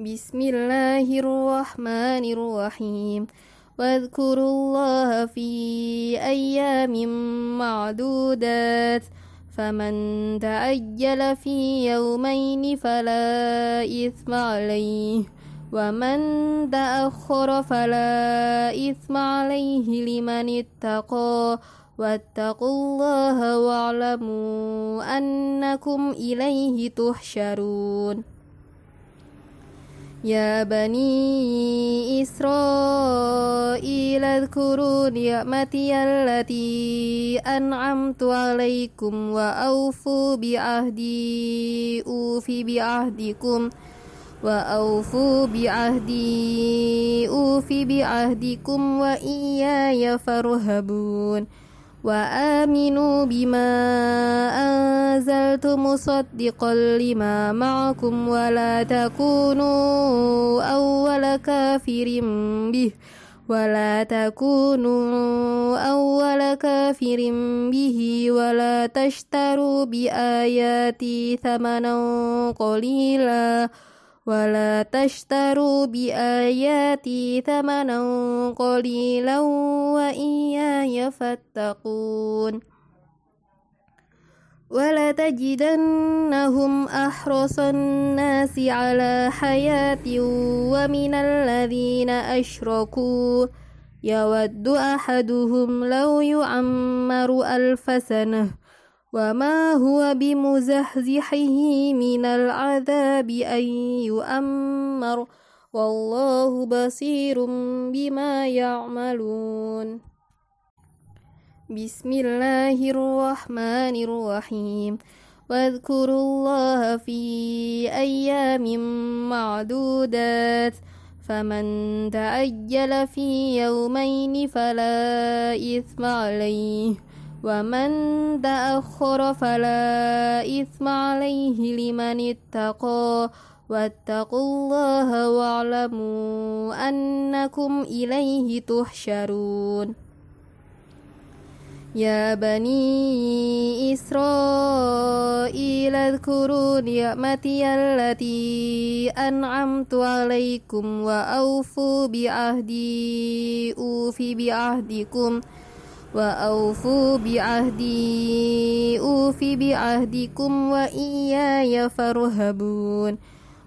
بسم الله الرحمن الرحيم واذكروا الله في أيام معدودات فمن تعجل في يومين فلا إثم عليه ومن تأخر فلا إثم عليه لمن اتقى واتقوا الله واعلموا أنكم إليه تحشرون يا بني إسرائيل اذكروا نعمتي التي أنعمت عليكم وأوفوا بعهدي أوف بعهدكم وأوفوا بعهدي أوف بعهدكم وإياي فارهبون وآمنوا بما أنزلت مصدقا لما معكم ولا تكونوا أول كافر به. ولا تكونوا أول كافر به ولا تشتروا بآياتي ثمنا قليلا. ولا تشتروا بآياتي ثمنا قليلا وإياي فاتقون. ولتجدنهم أحرص الناس على حياة ومن الذين أشركوا. يود أحدهم لو يعمر ألف سنة وما هو بمزحزحه من العذاب أن يؤمر؟ والله بصير بما يعملون. بسم الله الرحمن الرحيم واذكروا الله في أيام معدودات فمن تعجل في يومين فلا إثم عليه ومن تأخر فلا إثم عليه لمن اتقى واتقوا الله واعلموا أنكم إليه تحشرون يا بني إسرائيل اذكروا نعمتي التي أنعمت عليكم وأوفوا بعهدي أوف بعهدكم وأوفوا بعهدي أوف بعهدكم وإياي فارهبون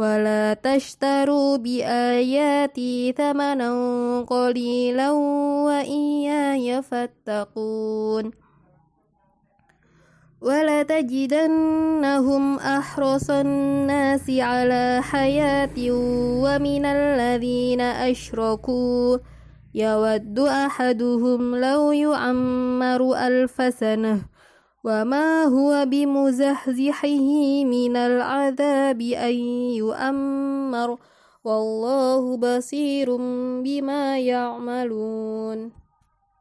ولا تشتروا بآياتي ثمنا قليلا وإياي فاتقون ولتجدنهم أحرص الناس على حياة ومن الذين أشركوا يود أحدهم لو يعمر ألف سنة وما هو بمزحزحه من العذاب أن يؤمر والله بصير بما يعملون